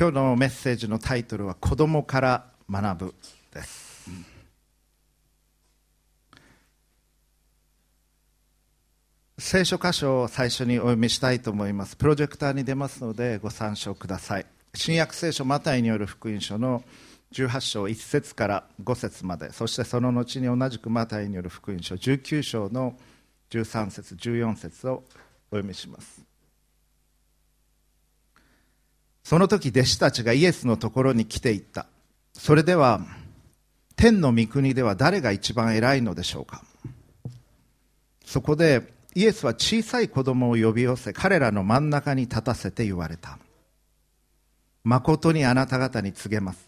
今日のメッセージのタイトルは「子供から学ぶ」です。聖書箇所を最初にお読みしたいと思います。プロジェクターに出ますのでご参照ください。新約聖書マタイによる福音書の18章1節から5節まで。そしてその後に同じくマタイによる福音書19章の13節14節をお読みします。その時弟子たちがイエスのところに来ていった。それでは天の御国では誰が一番偉いのでしょうか。そこでイエスは小さい子供を呼び寄せ彼らの真ん中に立たせて言われた。誠にあなた方に告げます。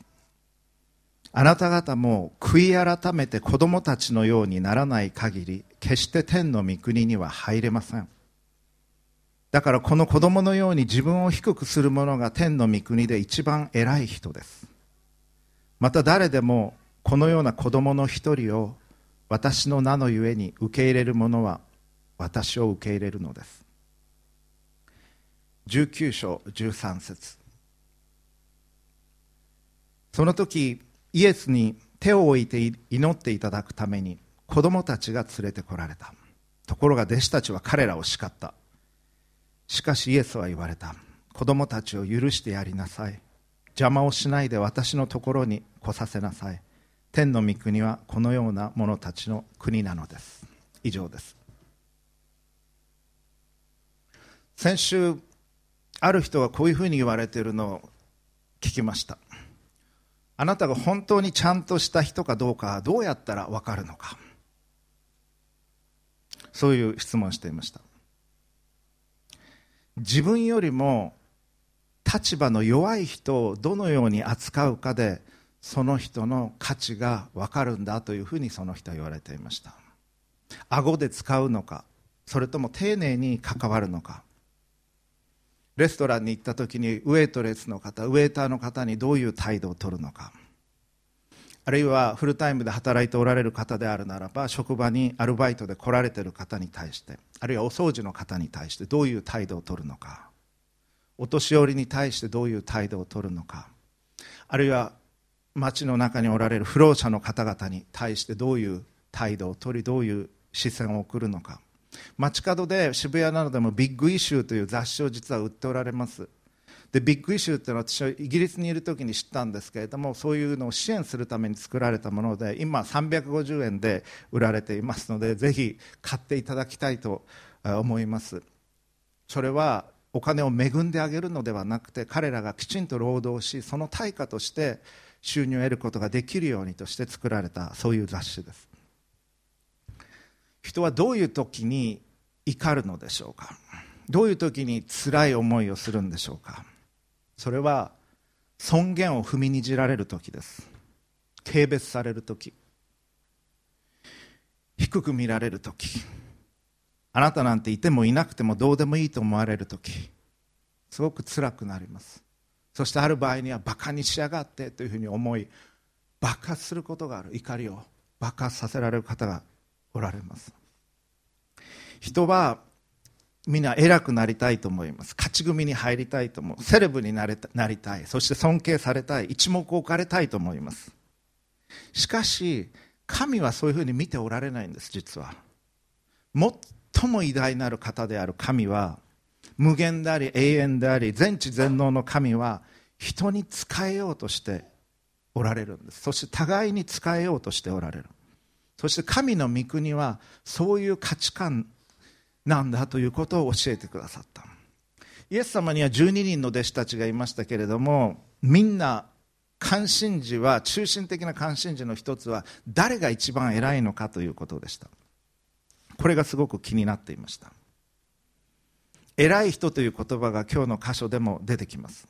あなた方も悔い改めて子供たちのようにならない限り決して天の御国には入れません。だからこの子供のように自分を低くする者が天の御国で一番偉い人です。また誰でもこのような子供の一人を私の名のゆえに受け入れる者は私を受け入れるのです。19章13節。その時イエスに手を置いて祈っていただくために子供たちが連れてこられた。ところが弟子たちは彼らを叱った。しかしイエスは言われた。子供たちを許してやりなさい。邪魔をしないで私のところに来させなさい。天の御国はこのような者たちの国なのです。以上です。先週ある人がこういうふうに言われているのを聞きました。あなたが本当にちゃんとした人かどうかどうやったら分かるのか。そういう質問をしていました。自分よりも立場の弱い人をどのように扱うかでその人の価値が分かるんだというふうにその人は言われていました。顎で使うのかそれとも丁寧に関わるのか。レストランに行った時にウェイトレスの方ウェイターの方にどういう態度を取るのか。あるいはフルタイムで働いておられる方であるならば職場にアルバイトで来られている方に対してあるいはお掃除の方に対してどういう態度を取るのか。お年寄りに対してどういう態度を取るのか。あるいは街の中におられる不老者の方々に対してどういう態度を取りどういう視線を送るのか。街角で渋谷などでもビッグイシューという雑誌を実は売っておられます。でビッグイシューというのは私はイギリスにいる時に知ったんですけれどもそういうのを支援するために作られたもので今350円で売られていますのでぜひ買っていただきたいと思います。それはお金を恵んであげるのではなくて彼らがきちんと労働しその対価として収入を得ることができるようにとして作られたそういう雑誌です。人はどういう時に怒るのでしょうか？どういう時に辛い思いをするんでしょうか？それは尊厳を踏みにじられる時です。軽蔑される時。低く見られる時。あなたなんていてもいなくてもどうでもいいと思われる時。すごく辛くなります。そしてある場合にはバカにしやがってというふうに思い爆発することがある。怒りを爆発させられる方がおられます。人はみんな偉くなりたいと思います。勝ち組に入りたいと思う。セレブになれなりたい。そして尊敬されたい。一目置かれたいと思います。しかし神はそういうふうに見ておられないんです実は。最も偉大なる方である神は無限であり永遠であり全知全能の神は人に仕えようとしておられるんです。そして互いに仕えようとしておられる。そして神の御国はそういう価値観なんだということを教えてくださった。イエス様には12人の弟子たちがいましたけれどもみんな関心事は中心的な関心事の一つは誰が一番偉いのかということでした。これがすごく気になっていました。偉い人という言葉が今日の箇所でも出てきます。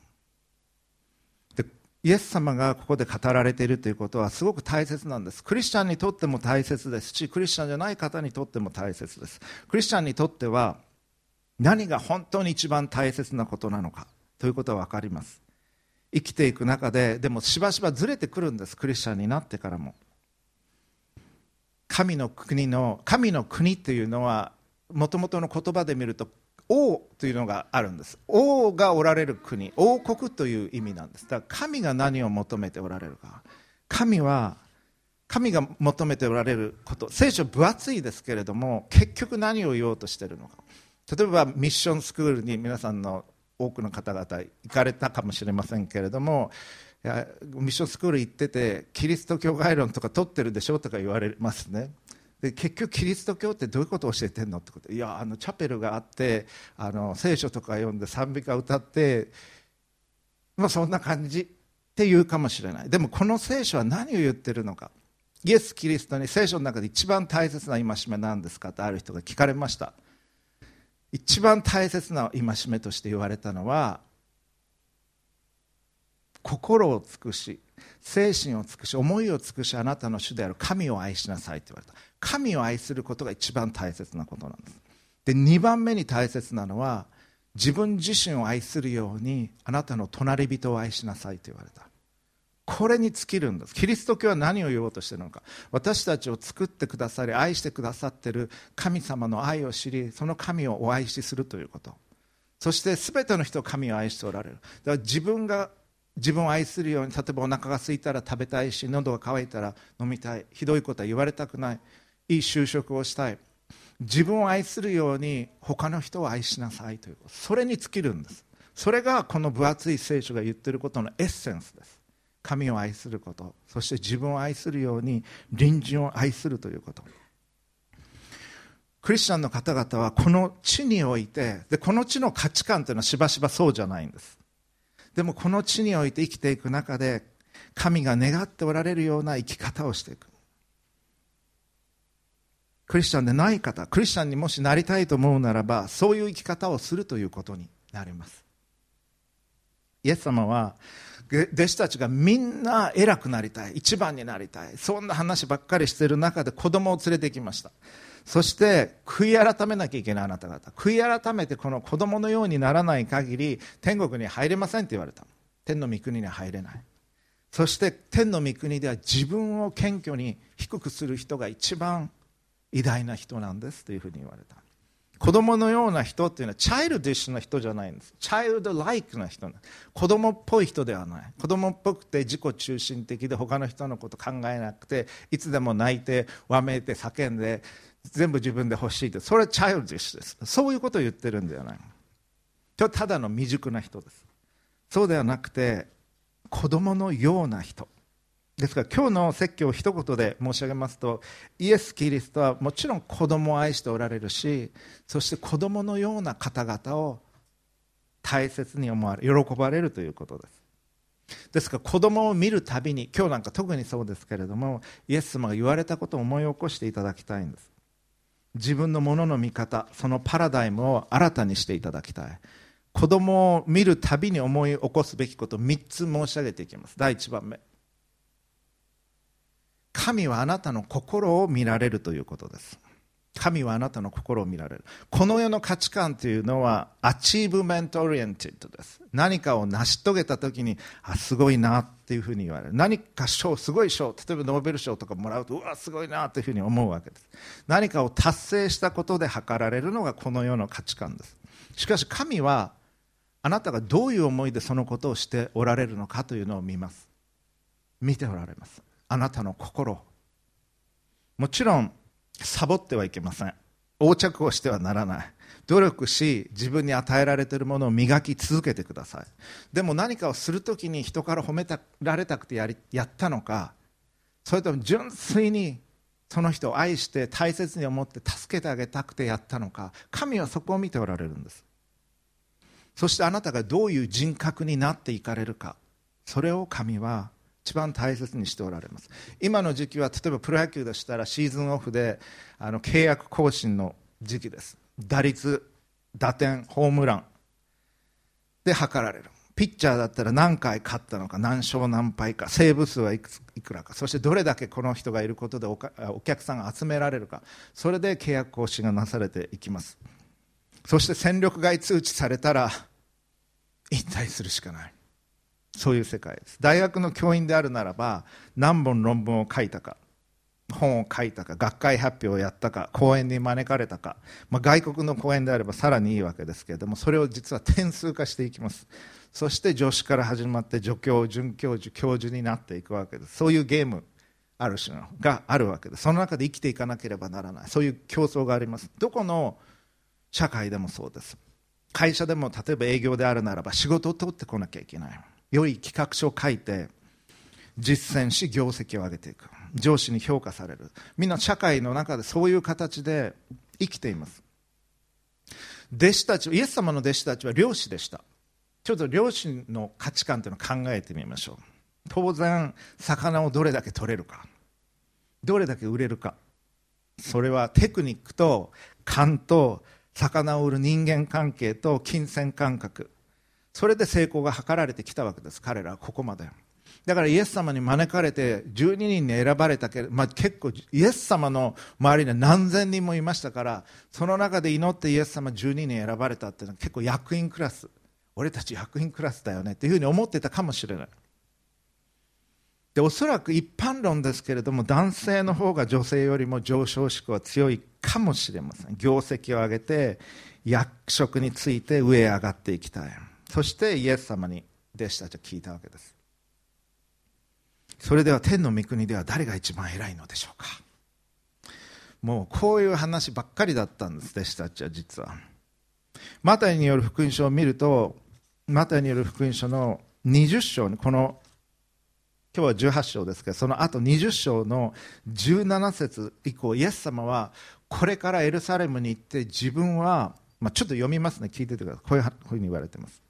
イエス様がここで語られているということはすごく大切なんです。クリスチャンにとっても大切ですしクリスチャンじゃない方にとっても大切です。クリスチャンにとっては何が本当に一番大切なことなのかということは分かります。生きていく中ででもしばしばずれてくるんですクリスチャンになってからも。神の国の神の国というのはもともとの言葉で見ると王というのがあるんです。王がおられる国。王国という意味なんです。だから神が何を求めておられるか。神は神が求めておられること。聖書分厚いですけれども結局何を言おうとしているのか。例えばミッションスクールに皆さんの多くの方々行かれたかもしれませんけれどもミッションスクール行っててキリスト教概論とか取ってるでしょとか言われますね。で結局キリスト教ってどういうことを教えてんのってこと。いやあのチャペルがあってあの聖書とか読んで賛美歌歌って、まあ、そんな感じって言うかもしれない。でもこの聖書は何を言ってるのか。イエス・キリストに聖書の中で一番大切な戒めなんですかってある人が聞かれました。一番大切な戒めとして言われたのは心を尽くし精神を尽くし思いを尽くしあなたの主である神を愛しなさいと言われた。神を愛することが一番大切なことなんです。で2番目に大切なのは自分自身を愛するようにあなたの隣人を愛しなさいと言われた。これに尽きるんです。キリスト教は何を言おうとしているのか。私たちを作ってくださり愛してくださっている神様の愛を知りその神をお愛しするということ。そして全ての人を神を愛しておられる。だから自分が自分を愛するように例えばお腹が空いたら食べたいし喉が渇いたら飲みたいひどいことは言われたくないいい就職をしたい。自分を愛するように他の人を愛しなさいというそれに尽きるんです。それがこの分厚い聖書が言ってることのエッセンスです。神を愛すること。そして自分を愛するように隣人を愛するということ。クリスチャンの方々はこの地においてでこの地の価値観というのはしばしばそうじゃないんです。でもこの地において生きていく中で神が願っておられるような生き方をしていく。クリスチャンでない方クリスチャンにもしなりたいと思うならばそういう生き方をするということになります。イエス様は弟子たちがみんな偉くなりたい一番になりたいそんな話ばっかりしている中で子供を連れてきました。そして悔い改めなきゃいけないあなた方。悔い改めてこの子供のようにならない限り天国に入れませんって言われた天の御国には入れない。そして天の御国では自分を謙虚に低くする人が一番偉大な人なんですというふうに言われた。子供のような人っていうのはチャイルディッシュな人じゃないんです。チャイルドライクな人子供っぽい人ではない。子供っぽくて自己中心的で他の人のこと考えなくていつでも泣いてわめいて叫んで全部自分で欲しいってそれはチャイルディッシュです。そういうことを言ってるんではないただの未熟な人です。そうではなくて子供のような人。ですから今日の説教を一言で申し上げますとイエス・キリストはもちろん子供を愛しておられるしそして子供のような方々を大切に思われ喜ばれるということです。ですから子供を見るたびに今日なんか特にそうですけれどもイエス様が言われたことを思い起こしていただきたいんです。自分のものの見方そのパラダイムを新たにしていただきたい。子供を見るたびに思い起こすべきことを3つ申し上げていきます。第1番目。神はあなたの心を見られるということです。神はあなたの心を見られる。この世の価値観というのは achievement oriented です。何かを成し遂げた時にあすごいなっていうふうに言われる。何か賞すごい賞。例えばノーベル賞とかもらうとうわすごいなというふうに思うわけです。何かを達成したことで測られるのがこの世の価値観です。しかし神はあなたがどういう思いでそのことをしておられるのかというのを見ます。見ておられます。あなたの心もちろんサボってはいけません。横着をしてはならない。努力し自分に与えられているものを磨き続けてください。でも何かをするときに人から褒められたくてやりやったのかそれとも純粋にその人を愛して大切に思って助けてあげたくてやったのか神はそこを見ておられるんです。そしてあなたがどういう人格になっていかれるかそれを神は一番大切にしておられます。今の時期は例えばプロ野球でしたらシーズンオフであの契約更新の時期です。打率打点ホームラン。で測られる。ピッチャーだったら何回勝ったのか何勝何敗かセーブ数はいくいくらかそしてどれだけこの人がいることでお客さんが集められるかそれで契約更新がなされていきます。そして戦力外通知されたら引退するしかない。そういう世界です。大学の教員であるならば何本論文を書いたか本を書いたか学会発表をやったか講演に招かれたか、まあ、外国の講演であればさらにいいわけですけれどもそれを実は点数化していきます。そして助手から始まって助教准教授教授になっていくわけです。そういうゲームある種のがあるわけです。その中で生きていかなければならない。そういう競争があります。どこの社会でもそうです。会社でも例えば営業であるならば仕事を取ってこなきゃいけない。良い企画書を書いて実践し業績を上げていく。上司に評価される。みんな社会の中でそういう形で生きています。弟子たちイエス様の弟子たちは漁師でした。ちょっと漁師の価値観というのを考えてみましょう。当然魚をどれだけ取れるか。どれだけ売れるか。それはテクニックと勘と魚を売る人間関係と金銭感覚。それで成功が図られてきたわけです。彼らはここまで。だからイエス様に招かれて12人に選ばれたけど、まあ、結構イエス様の周りには何千人もいましたからその中で祈ってイエス様12人選ばれたっていうのは結構役員クラス。俺たち役員クラスだよねっていうふうに思ってたかもしれない。でおそらく一般論ですけれども男性の方が女性よりも上昇志向は強いかもしれません。業績を上げて役職について上へ上がっていきたい。そしてイエス様に弟子たちは聞いたわけです。それでは天の御国では誰が一番偉いのでしょうか？もうこういう話ばっかりだったんです弟子たちは実は。マタイによる福音書を見るとマタイによる福音書の20章にこの今日は18章ですけどその後20章の17節以降イエス様はこれからエルサレムに行って自分は、まあ、ちょっと読みますね。聞いててください。こういうふうに言われてます。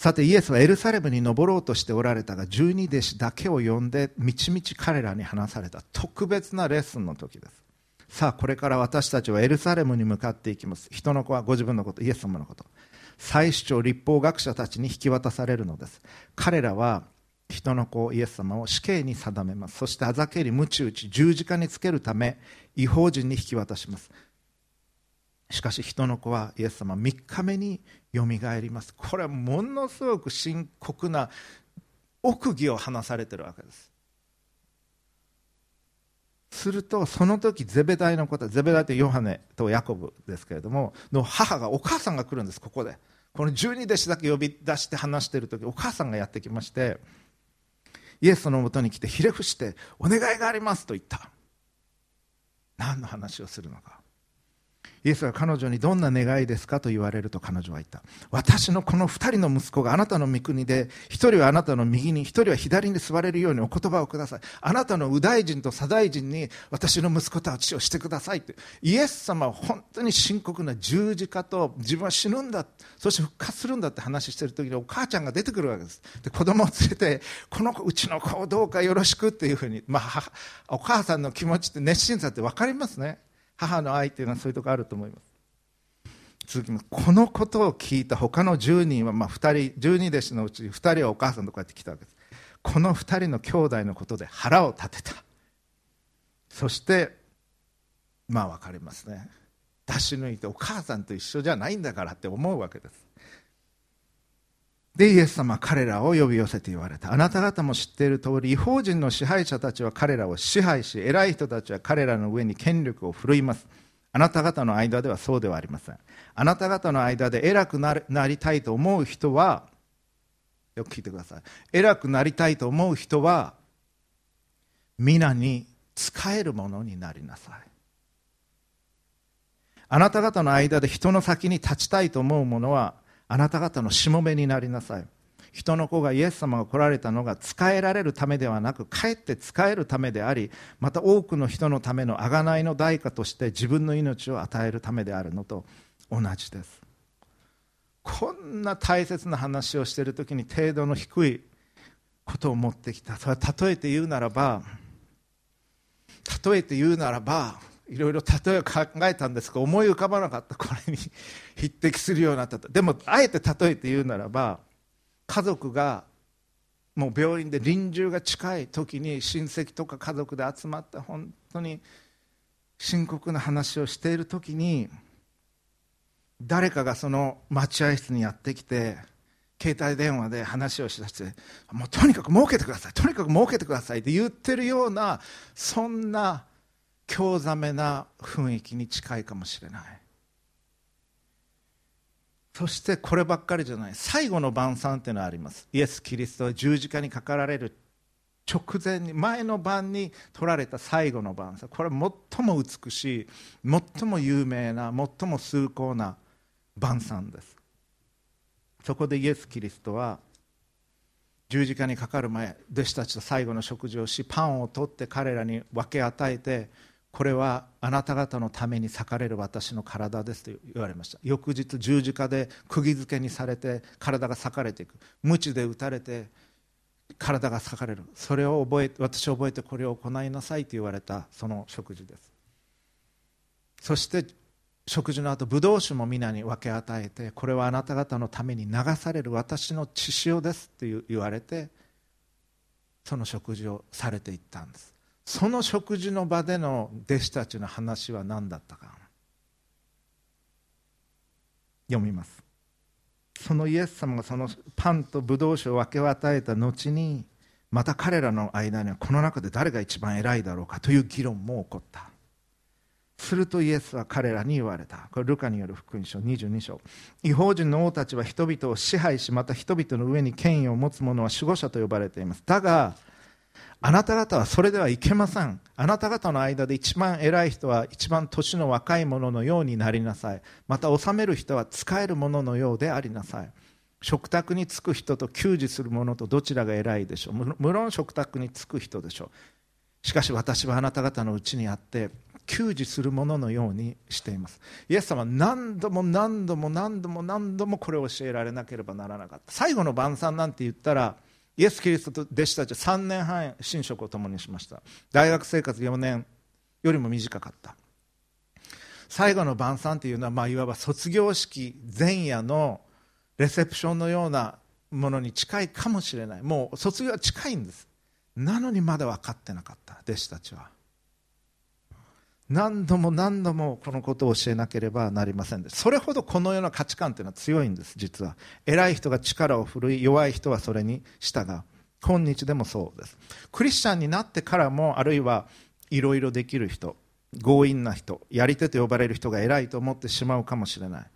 さてイエスはエルサレムに登ろうとしておられたが十二弟子だけを呼んでみちみち彼らに話された。特別なレッスンの時です。さあこれから私たちはエルサレムに向かっていきます。人の子はご自分のことイエス様のこと。祭司長立法学者たちに引き渡されるのです。彼らは人の子イエス様を死刑に定めます。そしてあざけり鞭打ち十字架につけるため違法人に引き渡します。しかし人の子はイエス様3日目によみがえります。これはものすごく深刻な奥義を話されてるわけです。するとその時ゼベダイのことゼベダイってヨハネとヤコブですけれどもの母がお母さんが来るんですここで。この十二弟子だけ呼び出して話してる時お母さんがやってきましてイエスのもとに来てひれ伏してお願いがありますと言った。何の話をするのか。イエスは彼女にどんな願いですかと言われると彼女は言った。私のこの2人の息子があなたの御国で1人はあなたの右に1人は左に座れるようにお言葉をください。あなたの右大臣と左大臣に私の息子たちをしてくださいイエス様は本当に深刻な十字架と自分は死ぬんだ。そして復活するんだって話してる時にお母ちゃんが出てくるわけです。で子供を連れてこの子うちの子をどうかよろしくっていうふうに、まあ、お母さんの気持ちって熱心さって分かりますね。母の愛っていうのはそういうとこあると思います。続きます。このことを聞いた他の10人は、まあ、2人12弟子のうち2人はお母さんとこうやって来たわけです。この2人の兄弟のことで腹を立てた。そしてまあ分かりますね。出し抜いてお母さんと一緒じゃないんだからって思うわけです。でイエス様は彼らを呼び寄せて言われた。あなた方も知っている通り違法人の支配者たちは彼らを支配し偉い人たちは彼らの上に権力を振るいます。あなた方の間ではそうではありません。あなた方の間で偉くなりたいと思う人はよく聞いてください。偉くなりたいと思う人は皆に使えるものになりなさい。あなた方の間で人の先に立ちたいと思う者はあなた方のしもべになりなさい。人の子がイエス様が来られたのが使えられるためではなくかえって使えるためでありまた多くの人のための贖いの代価として自分の命を与えるためであるのと同じです。こんな大切な話をしている時に程度の低いことを持ってきた。それは例えて言うならば例えて言うならばいろいろ例えを考えたんですが思い浮かばなかった。これに匹敵するようなったでもあえて例えて言うならば家族がもう病院で臨終が近い時に親戚とか家族で集まって本当に深刻な話をしている時に誰かがその待合室にやってきて携帯電話で話をしだしてもうとにかく儲けてくださいとにかく儲けてくださいって言ってるようなそんな興ざめな雰囲気に近いかもしれない。そしてこればっかりじゃない。最後の晩餐というのはあります。イエス・キリストは十字架にかかられる直前に前の晩に取られた最後の晩餐。これは最も美しい最も有名な最も崇高な晩餐です。そこでイエス・キリストは十字架にかかる前弟子たちと最後の食事をしパンを取って彼らに分け与えてこれはあなた方のために裂かれる私の体ですと言われました。翌日十字架で釘付けにされて体が裂かれていく。鞭で打たれて体が裂かれる。それを覚え私を覚えてこれを行いなさいと言われたその食事です。そして食事の後ブドウ酒も皆に分け与えてこれはあなた方のために流される私の血潮ですと言われてその食事をされていったんです。その食事の場での弟子たちの話は何だったか。読みます。そのイエス様がそのパンとブドウ酒を分け与えた後にまた彼らの間にはこの中で誰が一番偉いだろうかという議論も起こった。するとイエスは彼らに言われた。これルカによる福音書22章。違法人の王たちは人々を支配しまた人々の上に権威を持つ者は守護者と呼ばれています。だがあなた方はそれではいけません。あなた方の間で一番偉い人は一番年の若い者のようになりなさい。また治める人は使える者のようでありなさい。食卓に就く人と給仕する者とどちらが偉いでしょう。無論食卓に就く人でしょう。しかし私はあなた方のうちにあって給仕する者のようにしています。イエス様は何度も何度も何度も何度もこれを教えられなければならなかった。最後の晩餐なんて言ったらイエス・キリストと弟子たちは3年半寝食を共にしました。大学生活4年よりも短かった。最後の晩餐というのは、まあ、いわば卒業式前夜のレセプションのようなものに近いかもしれない。もう卒業は近いんです。なのにまだ分かってなかった弟子たちは。何度も何度もこのことを教えなければなりません。それほどこのような価値観というのは強いんです実は。偉い人が力を振るい弱い人はそれに従う。今日でもそうです。クリスチャンになってからもあるいはいろいろできる人強引な人やり手と呼ばれる人が偉いと思ってしまうかもしれない。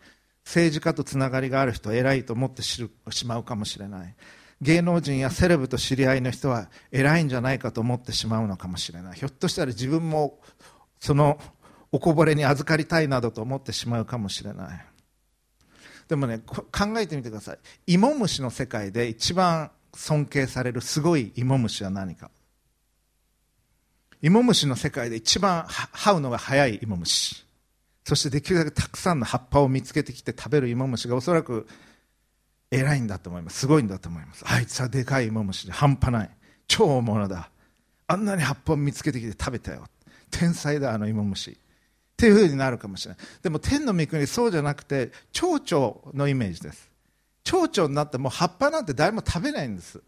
政治家とつながりがある人偉いと思ってしまうかもしれない。芸能人やセレブと知り合いの人は偉いんじゃないかと思ってしまうのかもしれない。ひょっとしたら自分もそのおこぼれに預かりたいなどと思ってしまうかもしれない。でもね考えてみてください。芋虫の世界で一番尊敬されるすごい芋虫は何か。芋虫の世界で一番這うのが早い芋虫。そしてできるだけたくさんの葉っぱを見つけてきて食べる芋虫がおそらく偉いんだと思います。すごいんだと思います。あいつはでかい芋虫で半端ない。超大物だ。あんなに葉っぱを見つけてきて食べたよ。天才だあの芋虫っていうふうになるかもしれない。でも天の御国そうじゃなくて蝶々のイメージです。蝶々になっても葉っぱなんて誰も食べないんです。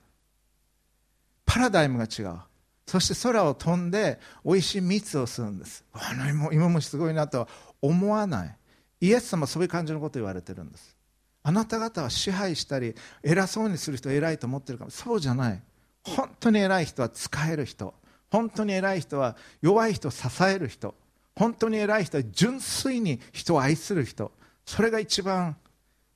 パラダイムが違う。そして空を飛んで美味しい蜜を吸うんです。あの芋芋虫すごいなとは思わない。イエス様はそういう感じのことを言われてるんです。あなた方は支配したり偉そうにする人偉いと思ってるかも。そうじゃない。本当に偉い人は使える人。本当に偉い人は弱い人を支える人。本当に偉い人は純粋に人を愛する人。それが一番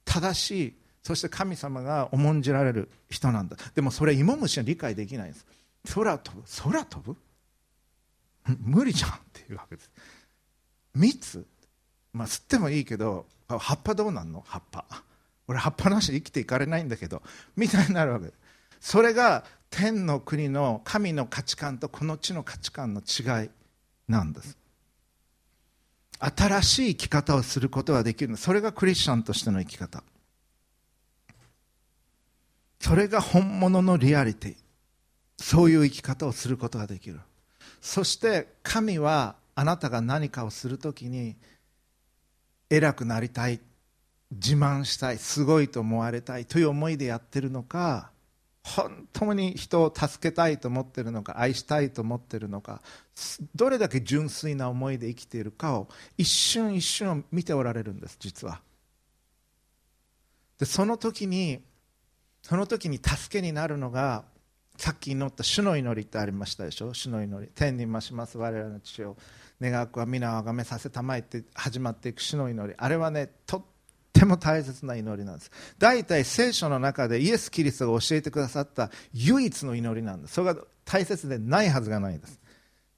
正しい。そして神様が重んじられる人なんだ。でもそれ芋虫は理解できないんです。空飛ぶ。空飛ぶ？無理じゃんっていうわけです。蜜？まあ吸ってもいいけど葉っぱどうなんの？葉っぱ。俺葉っぱなしで生きていかれないんだけど。みたいになるわけです。それが天の国の神の価値観とこの地の価値観の違いなんです。新しい生き方をすることができるそれがクリスチャンとしての生き方。それが本物のリアリティ。そういう生き方をすることができる。そして神はあなたが何かをするときに偉くなりたい自慢したいすごいと思われたいという思いでやってるのか本当に人を助けたいと思っているのか愛したいと思っているのかどれだけ純粋な思いで生きているかを一瞬一瞬見ておられるんです実は。でその時にその時に助けになるのがさっき祈った主の祈りってありましたでしょ？主の祈り。天に増します。我らの父を願わくは皆をあがめさせたまえって始まっていく主の祈り。あれはねとっても大切な祈りなんです。大体聖書の中でイエス・キリストが教えてくださった唯一の祈りなんです。それが大切でないはずがないです。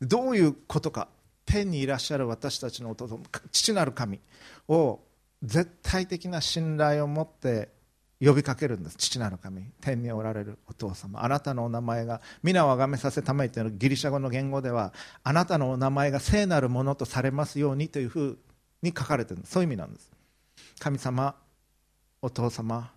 どういうことか。天にいらっしゃる私たちの弟父なる神を絶対的な信頼を持って呼びかけるんです。父なる神。天におられるお父様。あなたのお名前が皆をあがめさせたまえというのギリシャ語の言語ではあなたのお名前が聖なるものとされますようにというふうに書かれているそういう意味なんです。神様お父様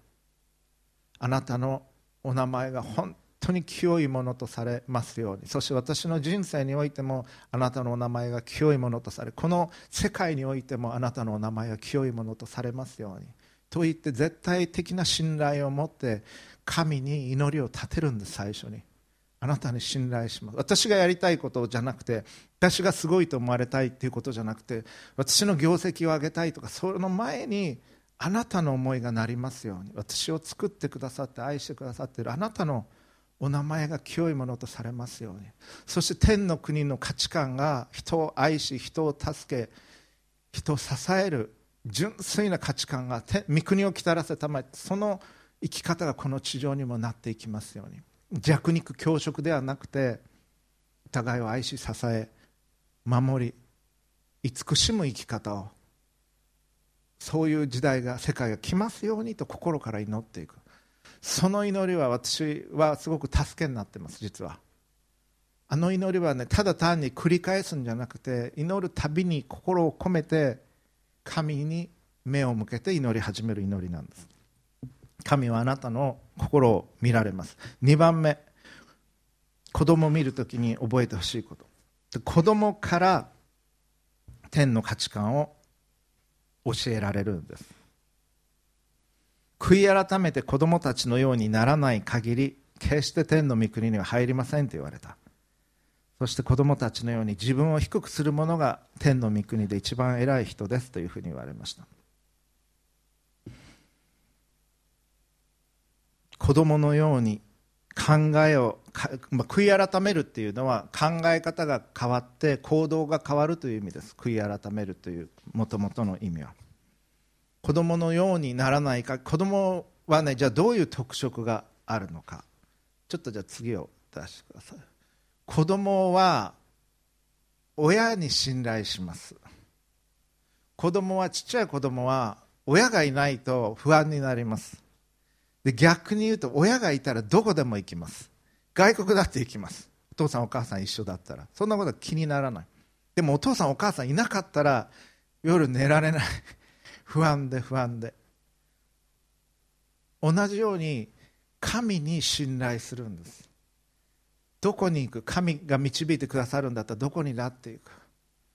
あなたのお名前が本当に清いものとされますように。そして私の人生においてもあなたのお名前が清いものとされこの世界においてもあなたのお名前が清いものとされますように。と言って絶対的な信頼を持って神に祈りを立てるんです最初に。あなたに信頼します。私がやりたいことじゃなくて私がすごいと思われたいということじゃなくて私の業績を上げたいとかその前にあなたの思いがなりますように。私を作ってくださって愛してくださっているあなたのお名前が清いものとされますように。そして天の国の価値観が人を愛し人を助け人を支える純粋な価値観が御国を来たらせたまえその生き方がこの地上にもなっていきますように。弱肉強食ではなくて互いを愛し支え守り慈しむ生き方をそういう時代が世界が来ますようにと心から祈っていく。その祈りは私はすごく助けになってます実は。あの祈りはねただ単に繰り返すんじゃなくて祈るたびに心を込めて神に目を向けて祈り始める祈りなんです。神はあなたの心を見られます。2番目子供を見るときに覚えてほしいこと。子供から天の価値観を教えられるんです。悔い改めて子供たちのようにならない限り決して天の御国には入りませんと言われた。そして子供たちのように自分を低くする者が天の御国で一番偉い人ですというふうに言われました。子供のように考えを、まあ、悔い改めるっていうのは考え方が変わって行動が変わるという意味です。悔い改めるというもともとの意味は。子供のようにならないか子供はねじゃあどういう特色があるのか。ちょっとじゃあ次を出してください。子供は親に信頼します。子供はちっちゃい子供は親がいないと不安になります。で逆に言うと親がいたらどこでも行きます。外国だって行きます。お父さんお母さん一緒だったら。そんなことは気にならない。でもお父さんお母さんいなかったら夜寝られない。不安で不安で。同じように神に信頼するんです。どこに行く？神が導いてくださるんだったらどこになっていく？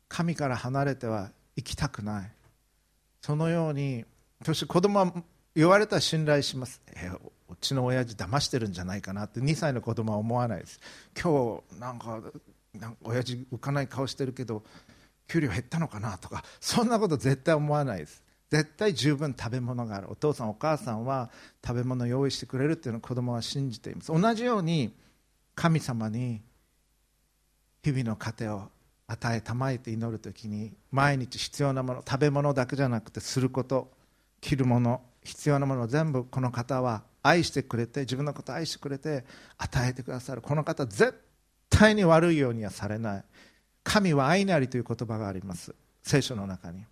神から離れては行きたくない。そのようにそして子供は言われたら信頼します。えうちの親父騙してるんじゃないかなって2歳の子供は思わないです。今日なんかなんか親父浮かない顔してるけど給料減ったのかなとかそんなこと絶対思わないです。絶対十分食べ物がある。お父さんお母さんは食べ物を用意してくれるっていうのを子供は信じています。同じように神様に日々の糧を与えたまえて祈る時に毎日必要なもの食べ物だけじゃなくてすること着るもの必要なものを全部この方は愛してくれて自分のことを愛してくれて与えてくださる。この方絶対に悪いようにはされない。神は愛なりという言葉があります。聖書の中に。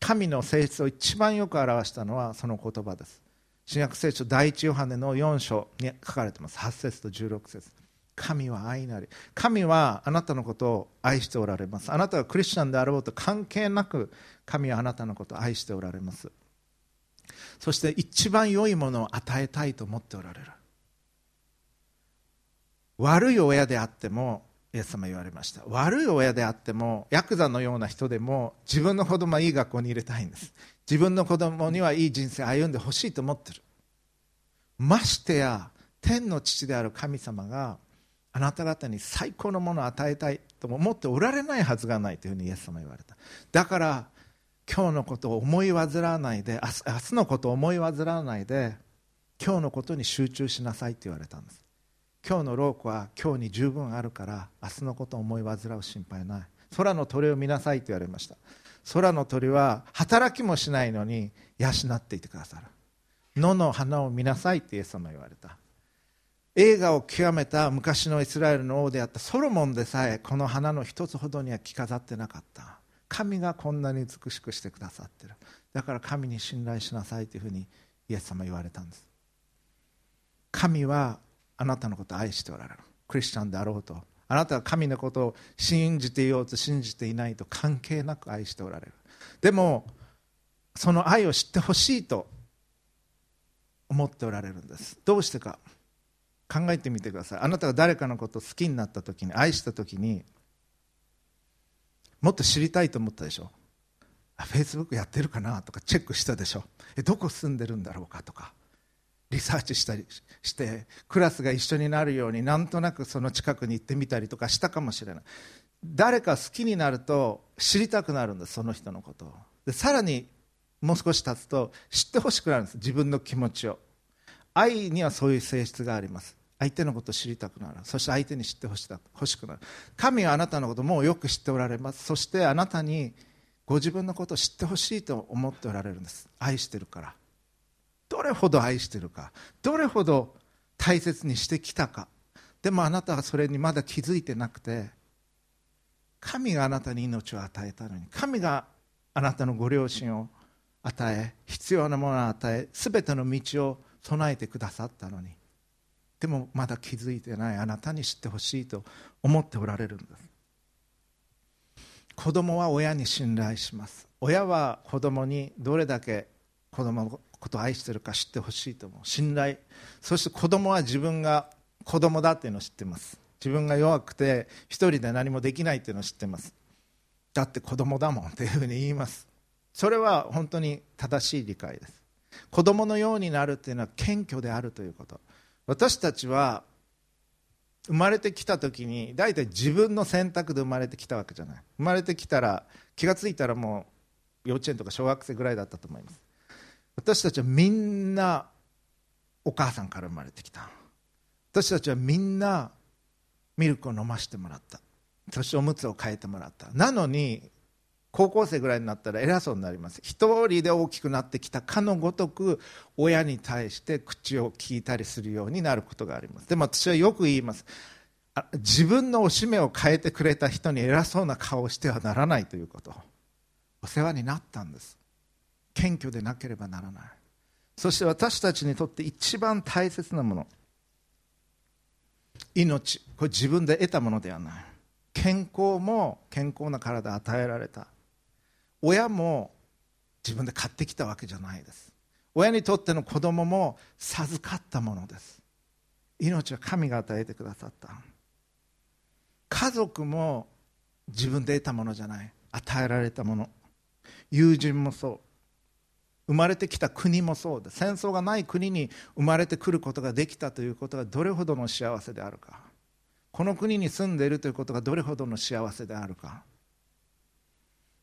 神の性質を一番よく表したのはその言葉です。新約聖書第一ヨハネの4章に書かれています。8節と16節。神は愛なり。神はあなたのことを愛しておられます。あなたがクリスチャンであろうと関係なく神はあなたのことを愛しておられます。そして一番良いものを与えたいと思っておられる。悪い親であってもイエス様言われました。悪い親であってもヤクザのような人でも自分の子供はいい学校に入れたいんです。自分の子供にはいい人生を歩んでほしいと思ってる。ましてや天の父である神様があなた方に最高のものを与えたいと思っておられないはずがないというふうにイエス様言われた。だから今日のことを思い煩わないで明日のことを思い煩わないで今日のことに集中しなさいって言われたんです。今日の労苦は今日に十分あるから明日のことを思い煩う心配ない。空の鳥を見なさいと言われました。空の鳥は働きもしないのに養っていてくださる。野の花を見なさいってイエス様言われた。映画を極めた昔のイスラエルの王であったソロモンでさえこの花の一つほどには着飾ってなかった。神がこんなに美しくしてくださってる。だから神に信頼しなさいというふうにイエス様言われたんです。神はあなたのことを愛しておられる。クリスチャンであろうと。あなたが神のことを信じていようと信じていないと関係なく愛しておられる。でもその愛を知ってほしいと思っておられるんです。どうしてか。考えてみてください。あなたが誰かのことを好きになった時に愛した時にもっと知りたいと思ったでしょ。フェイスブックやってるかなとかチェックしたでしょ。えどこ住んでるんだろうかとか。リサーチしたりしてクラスが一緒になるようになんとなくその近くに行ってみたりとかしたかもしれない。誰か好きになると知りたくなるんですその人のことを。でさらにもう少し経つと知ってほしくなるんです自分の気持ちを。愛にはそういう性質があります。相手のことを知りたくなる。そして相手に知ってほし欲しくなる。神はあなたのことをもうよく知っておられます。そしてあなたにご自分のことを知ってほしいと思っておられるんです。愛してるから。どれほど愛してるか。どれほど大切にしてきたか。でもあなたはそれにまだ気づいてなくて。神があなたに命を与えたのに。神があなたのご両親を与え必要なものを与え全ての道を備えてくださったのに。でもまだ気づいてないあなたに知ってほしいと思っておられるんです。子供は親に信頼します。親は子供にどれだけ子供のことを愛してるか知ってほしいと思う。信頼そして子供は自分が子供だっていうのを知ってます。自分が弱くて一人で何もできないっていうのを知ってます。だって子供だもんっていうふうに言います。それは本当に正しい理解です。子供のようになるっていうのは謙虚であるということ。私たちは生まれてきた時に大体自分の選択で生まれてきたわけじゃない。生まれてきたら気が付いたらもう幼稚園とか小学生ぐらいだったと思います。私たちはみんなお母さんから生まれてきた。私たちはみんなミルクを飲ませてもらった。そしておむつを替えてもらった。なのに高校生ぐらいになったら偉そうになります。一人で大きくなってきたかのごとく親に対して口を聞いたりするようになることがあります。でも私はよく言います。自分のおしめを変えてくれた人に偉そうな顔をしてはならないということ。お世話になったんです。謙虚でなければならない。そして私たちにとって一番大切なもの。命。これ自分で得たものではない。健康も健康な体与えられた。親も自分で買ってきたわけじゃないです。親にとっての子供も授かったものです。命は神が与えてくださった。家族も自分で得たものじゃない。与えられたもの。友人もそう。生まれてきた国もそうで戦争がない国に生まれてくることができたということがどれほどの幸せであるか。この国に住んでいるということがどれほどの幸せであるか。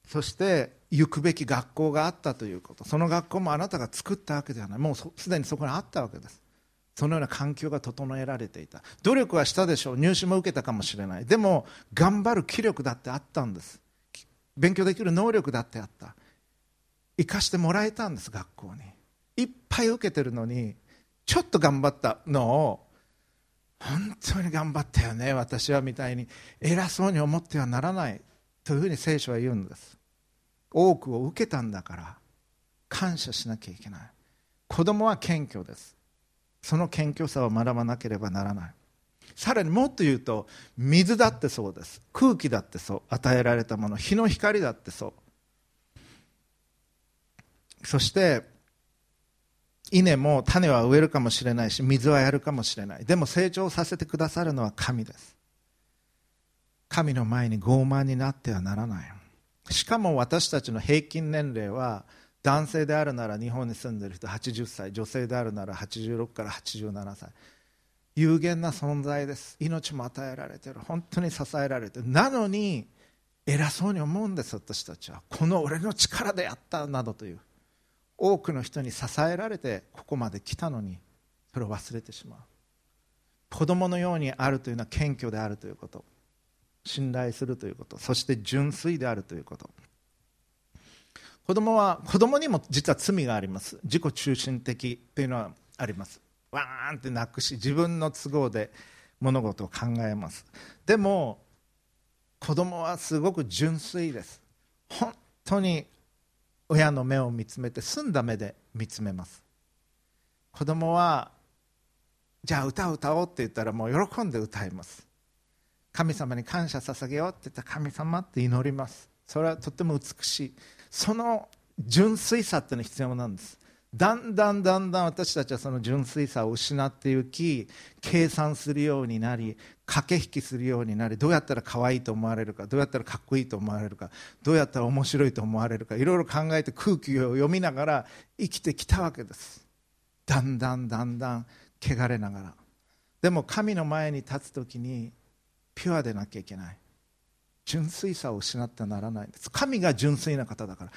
そして行くべき学校があったということ。その学校もあなたが作ったわけではない。もうすでにそこにあったわけです。そのような環境が整えられていた。努力はしたでしょう。入試も受けたかもしれない。でも頑張る気力だってあったんです。勉強できる能力だってあった。生かしてもらえたんです学校に。いっぱい受けてるのにちょっと頑張ったのを本当に頑張ったよね私はみたいに偉そうに思ってはならないというふうに聖書は言うんです。多くを受けたんだから感謝しなきゃいけない。子供は謙虚です。その謙虚さを学ばなければならない。さらにもっと言うと水だってそうです。空気だってそう。与えられたもの日の光だってそう。そして稲も種は植えるかもしれないし水はやるかもしれない。でも成長させてくださるのは神です。神の前に傲慢になってはならない。しかも私たちの平均年齢は男性であるなら日本に住んでいる人80歳女性であるなら86から87歳。有限な存在です。命も与えられている。本当に支えられている。なのに偉そうに思うんです私たちは。この俺の力でやったなどという。多くの人に支えられてここまで来たのにそれを忘れてしまう。子供のようにあるというのは謙虚であるということ。信頼するということ。そして純粋であるということ。子供は子供にも実は罪があります。自己中心的というのはあります。わーんって泣くし自分の都合で物事を考えます。でも子供はすごく純粋です。本当に親の目を見つめて澄んだ目で見つめます。子供はじゃあ歌を歌おうって言ったらもう喜んで歌います。神様に感謝捧げようって言ったら神様って祈ります。それはとっても美しい。その純粋さっていうのは必要なんです。だんだんだんだん私たちはその純粋さを失っていき計算するようになり駆け引きするようになりどうやったら可愛いと思われるかどうやったらかっこいいと思われるかどうやったら面白いと思われるかいろいろ考えて空気を読みながら生きてきたわけです。だんだんだんだん汚れながら。でも神の前に立つ時にピュアでなきゃいけない。純粋さを失ってはならない。んです神が純粋な方だから。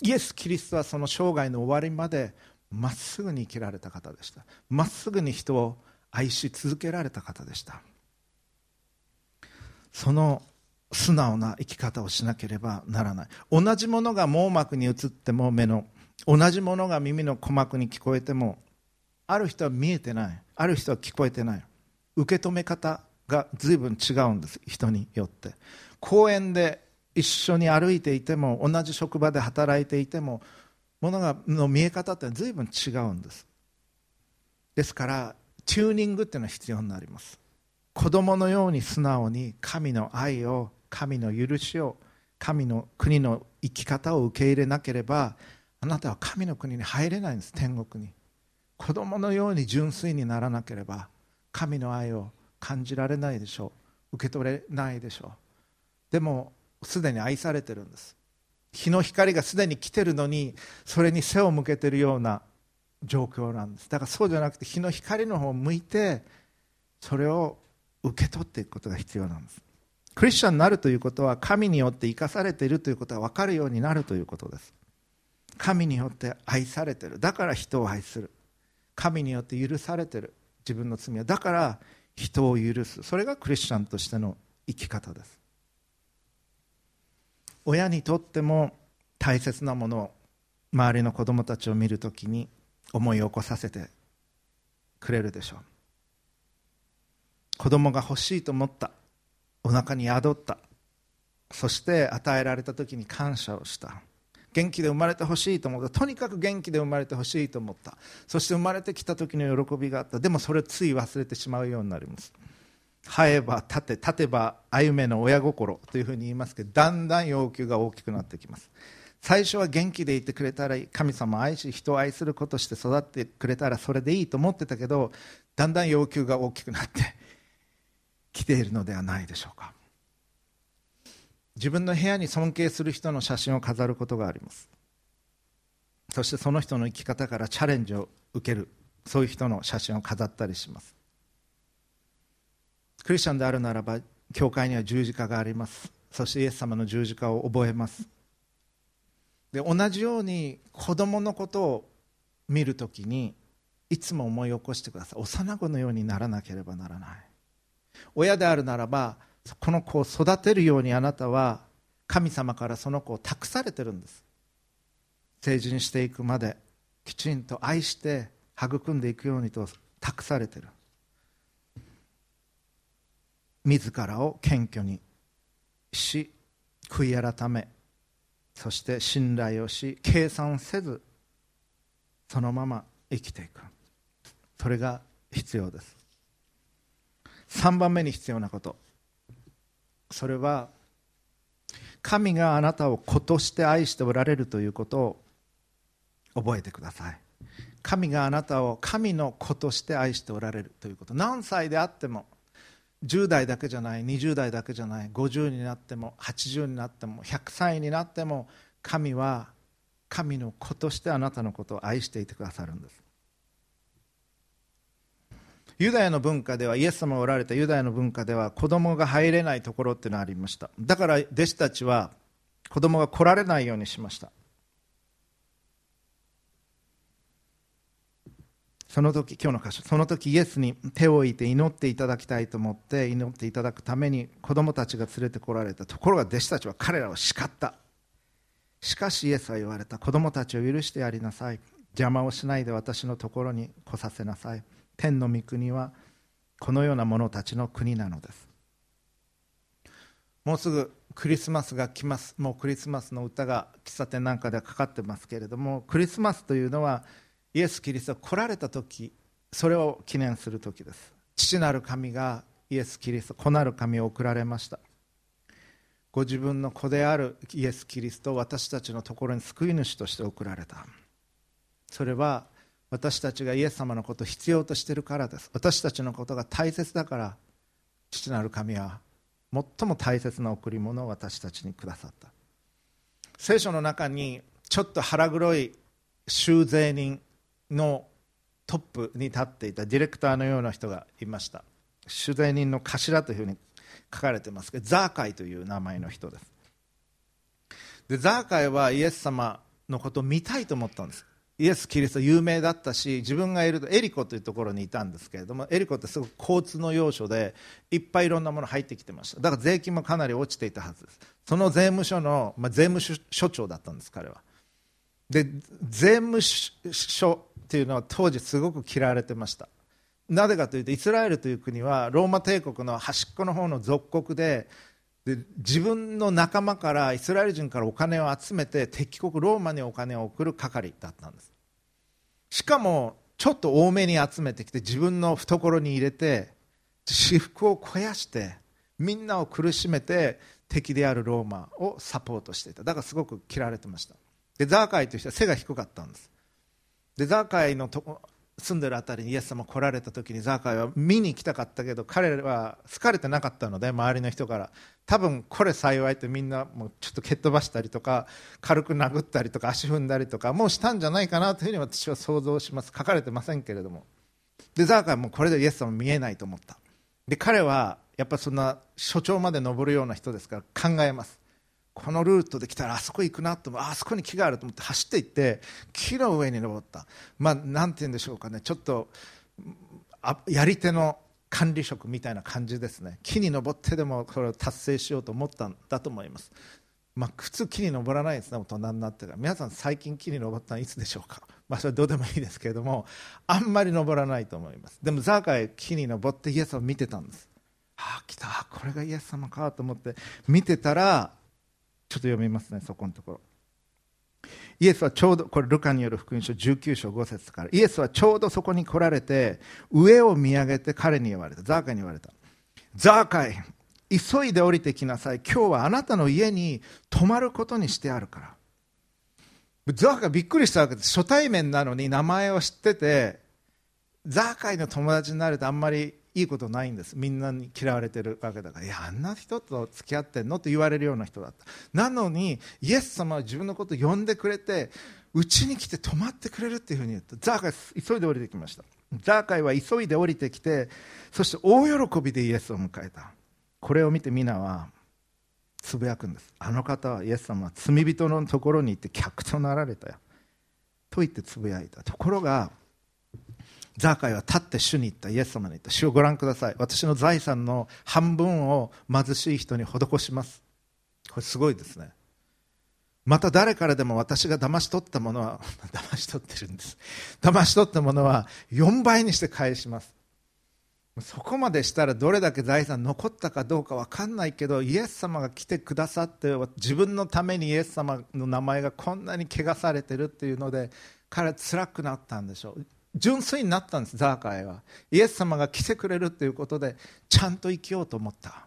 イエス・キリストはその生涯の終わりまでまっすぐに生きられた方でした。まっすぐに人を愛し続けられた方でした。その素直な生き方をしなければならない。同じものが網膜に映っても目の同じものが耳の鼓膜に聞こえてもある人は見えてない。ある人は聞こえてない。受け止め方が随分違うんです人によって。公園で一緒に歩いていても同じ職場で働いていてもものがの見え方って随分違うんです。ですからチューニングっていうのは必要になります。子供のように素直に神の愛を神の許しを神の国の生き方を受け入れなければあなたは神の国に入れないんです天国に。子供のように純粋にならなければ神の愛を感じられないでしょう。受け取れないでしょう。でもすでに愛されてるんです。日の光がすでに来てるのにそれに背を向けてるような状況なんです。だからそうじゃなくて日の光の方を向いてそれを受け取っていくことが必要なんです。クリスチャンになるということは神によって生かされているということが分かるようになるということです。神によって愛されてる。だから人を愛する。神によって許されてる。自分の罪は。だから人を許す。それがクリスチャンとしての生き方です。親にとっても大切なものを周りの子供たちを見るときに思い起こさせてくれるでしょう。子供が欲しいと思った。お腹に宿った。そして与えられた時に感謝をした。元気で生まれてほしいと思った。とにかく元気で生まれてほしいと思った。そして生まれてきた時の喜びがあった。でもそれをつい忘れてしまうようになります。生えば立て立てば歩めの親心というふうに言いますけどだんだん要求が大きくなってきます。最初は元気でいてくれたら神様を愛し人を愛することして育ってくれたらそれでいいと思ってたけどだんだん要求が大きくなってきているのではないでしょうか。自分の部屋に尊敬する人の写真を飾ることがあります。そしてその人の生き方からチャレンジを受けるそういう人の写真を飾ったりします。クリスチャンであるならば教会には十字架があります。そしてイエス様の十字架を覚えます。で同じように子供のことを見るときにいつも思い起こしてください。幼子のようにならなければならない。親であるならばこの子を育てるようにあなたは神様からその子を託されてるんです。成人していくまできちんと愛して育んでいくようにと託されてる。自らを謙虚にし悔い改めそして信頼をし計算せずそのまま生きていく。それが必要です。3番目に必要なこと。それは神があなたを子として愛しておられるということを覚えてください。神があなたを神の子として愛しておられるということ。何歳であっても10代だけじゃない20代だけじゃない50になっても80になっても100歳になっても神は神の子としてあなたのことを愛していてくださるんです。ユダヤの文化ではイエス様がおられたユダヤの文化では子供が入れないところっていうのがありました。だから弟子たちは子供が来られないようにしました。その時今日の箇所その時イエスに手を置いて祈っていただきたいと思って祈っていただくために子供たちが連れてこられた。ところが弟子たちは彼らを叱った。しかしイエスは言われた。子供たちを許してやりなさい。邪魔をしないで私のところに来させなさい。天の御国はこのような者たちの国なのです。もうすぐクリスマスが来ます。もうクリスマスの歌が喫茶店なんかではかかってますけれどもクリスマスというのはイエス・キリストが来られた時それを記念する時です。父なる神がイエス・キリスト子なる神を送られました。ご自分の子であるイエス・キリストを私たちのところに救い主として送られた。それは私たちがイエス様のことを必要としているからです。私たちのことが大切だから父なる神は最も大切な贈り物を私たちにくださった。聖書の中にちょっと腹黒い修税人のトップに立っていたディレクターのような人がいました。修税人の頭というふうに書かれてますけどザーカイという名前の人です。でザーカイはイエス様のことを見たいと思ったんです。イエス・キリスト有名だったし自分がいるとエリコというところにいたんですけれどもエリコってすごく交通の要所でいっぱいいろんなもの入ってきてました。だから税金もかなり落ちていたはずです。その税務署の、まあ、税務署長だったんです彼は。で税務署っていうのは当時すごく嫌われてました。なぜかというとイスラエルという国はローマ帝国の端っこの方の属国でで自分の仲間からイスラエル人からお金を集めて敵国ローマにお金を送る係だったんです。しかもちょっと多めに集めてきて自分の懐に入れて私服を肥やしてみんなを苦しめて敵であるローマをサポートしていた。だからすごく嫌われてました。でザーカイという人は背が低かったんです。でザーカイのと住んでる辺りにイエス様来られた時にザーカイは見に来たかったけど彼らは好かれてなかったので周りの人から。多分これ幸いってみんなもうちょっと蹴っ飛ばしたりとか軽く殴ったりとか足踏んだりとかもうしたんじゃないかなというふうに私は想像します。書かれてませんけれども。でザーカイはもうこれでイエス様見えないと思った。で彼はやっぱそんな所長まで登るような人ですから考えます。このルートで来たらあそこ行くなと思あそこに木があると思って走っていって木の上に登った。まあなんて言うんでしょうかね。ちょっとやり手の管理職みたいな感じですね。木に登ってでもこれを達成しようと思ったんだと思います。まあ、普通木に登らないですね。大人になってから。皆さん最近木に登ったのいつでしょうか、まあ、それはどうでもいいですけれどもあんまり登らないと思います。でもザーカイ木に登ってイエスを見てたんです。ああ来たこれがイエス様かと思って見てたらちょっと読みますねそこのところ。イエスはちょうどこれルカによる福音書19章5節からイエスはちょうどそこに来られて上を見上げて彼に言われた。ザーカイに言われた。ザーカイ急いで降りてきなさい。今日はあなたの家に泊まることにしてあるから。ザーカイびっくりしたわけです。初対面なのに名前を知っててザーカイの友達になるとあんまりいいことないんです。みんなに嫌われてるわけだから。いやあんな人と付き合ってんのって言われるような人だった。なのにイエス様は自分のこと呼んでくれてうちに来て泊まってくれるっていうふうに言った。ザーカイ急いで降りてきました。ザーカイは急いで降りてきてそして大喜びでイエスを迎えた。これを見て皆はつぶやくんです。あの方はイエス様は罪人のところに行って客となられたよ。と言ってつぶやいた。ところがザーカイは立って主に言ったイエス様に言った。主をご覧ください。私の財産の半分を貧しい人に施します。これすごいですね。また誰からでも私が騙し取ったものは 騙し取ってるんです。騙し取ったものは4倍にして返します。そこまでしたらどれだけ財産残ったかどうか分かんないけどイエス様が来てくださって自分のためにイエス様の名前がこんなに汚されてるっていうので彼は辛くなったんでしょう。純粋になったんですザーカイは。イエス様が来てくれるということでちゃんと生きようと思った。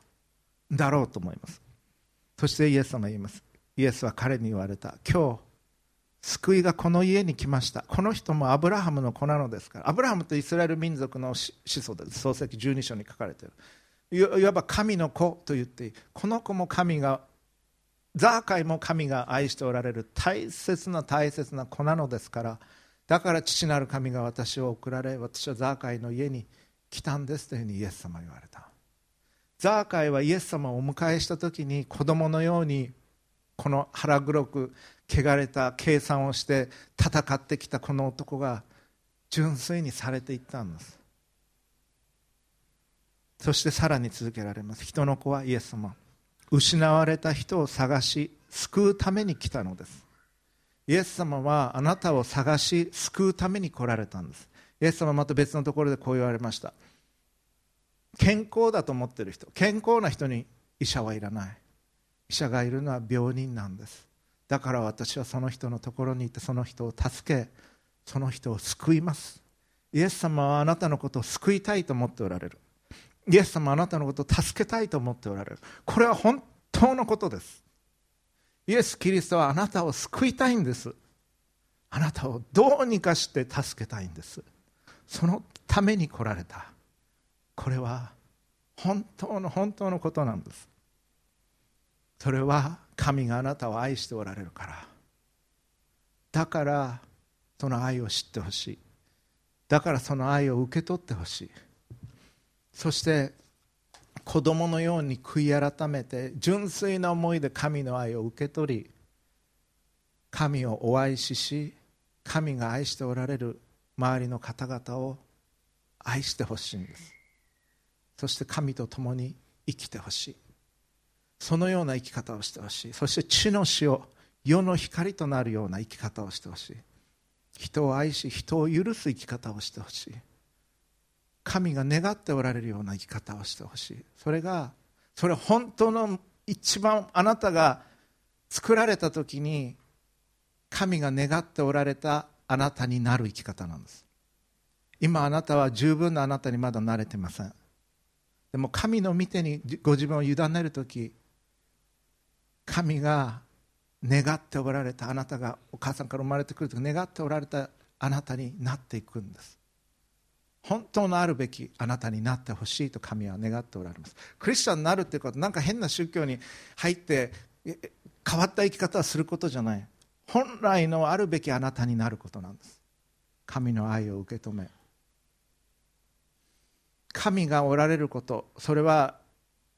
だろうと思います。そしてイエス様は言います。イエスは彼に言われた。今日救いがこの家に来ました。この人もアブラハムの子なのですから。アブラハムとイスラエル民族の子孫です。創世記12章に書かれている。いわば神の子と言ってこの子も神がザーカイも神が愛しておられる。大切な大切な子なのですからだから父なる神が私を送られ私はザーカイの家に来たんですというふうにイエス様は言われた。ザーカイはイエス様をお迎えした時に子供のようにこの腹黒く汚れた計算をして戦ってきたこの男が純粋にされていったんです。そしてさらに続けられます。人の子はイエス様。失われた人を探し救うために来たのです。イエス様はあなたを探し救うために来られたんです。イエス様はまた別のところでこう言われました。健康だと思っている人健康な人に医者はいらない。医者がいるのは病人なんです。だから私はその人のところに行ってその人を助けその人を救います。イエス様はあなたのことを救いたいと思っておられる。イエス様はあなたのことを助けたいと思っておられる。これは本当のことです。イエス・キリストはあなたを救いたいんです。あなたをどうにかして助けたいんです。そのために来られた。これは本当の本当のことなんです。それは神があなたを愛しておられるから。だからその愛を知ってほしい。だからその愛を受け取ってほしい。そして子供のように悔い改めて純粋な思いで神の愛を受け取り神をお愛しし神が愛しておられる周りの方々を愛してほしいんです。そして神と共に生きてほしい。そのような生き方をしてほしい。そして地の死を世の光となるような生き方をしてほしい。人を愛し人を許す生き方をしてほしい。神が願っておられるような生き方をしてほしい。それがそれ本当の一番あなたが作られた時に神が願っておられたあなたになる生き方なんです。今あなたは十分なあなたにまだ慣れてません。でも神の見てにご自分を委ねる時神が願っておられたあなたがお母さんから生まれてくると願っておられたあなたになっていくんです。本当のあるべきあなたになってほしいと神は願っておられます。クリスチャンになるっていうことなんか変な宗教に入って変わった生き方をすることじゃない。本来のあるべきあなたになることなんです。神の愛を受け止め。神がおられることそれは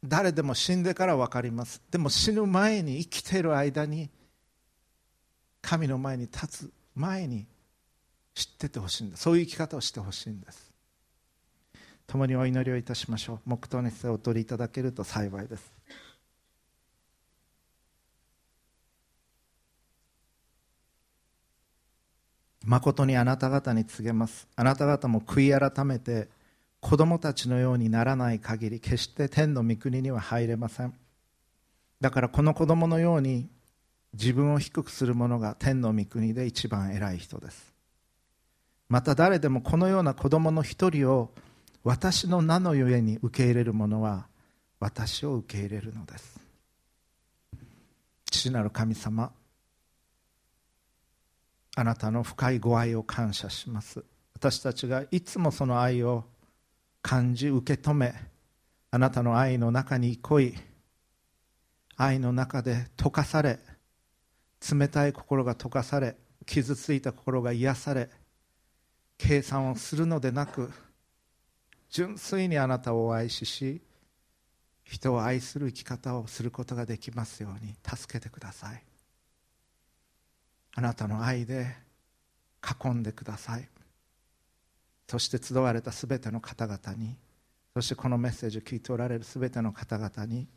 誰でも死んでから分かります。でも死ぬ前に生きている間に神の前に立つ前に知っててほしいんです。そういう生き方をしてほしいんです。共にお祈りをいたしましょう。黙祷にしてお取りいただけると幸いです。誠にあなた方に告げます。あなた方も悔い改めて子供たちのようにならない限り決して天の御国には入れません。だからこの子供のように自分を低くする者が天の御国で一番偉い人です。また誰でもこのような子供の一人を私の名のゆえに受け入れる者は私を受け入れるのです。父なる神様あなたの深いご愛を感謝します。私たちがいつもその愛を感じ受け止めあなたの愛の中に恋い。愛の中で溶かされ冷たい心が溶かされ傷ついた心が癒され計算をするのでなく純粋にあなたをお愛しし人を愛する生き方をすることができますように助けてください。あなたの愛で囲んでください。そして集われたすべての方々にそしてこのメッセージを聞いておられるすべての方々に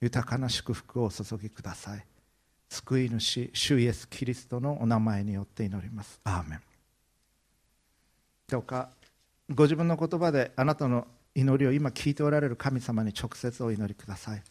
豊かな祝福をお注ぎください。救い主主イエス・キリストのお名前によって祈ります。アーメン。どうかご自分の言葉であなたの祈りを今聞いておられる神様に直接お祈りください。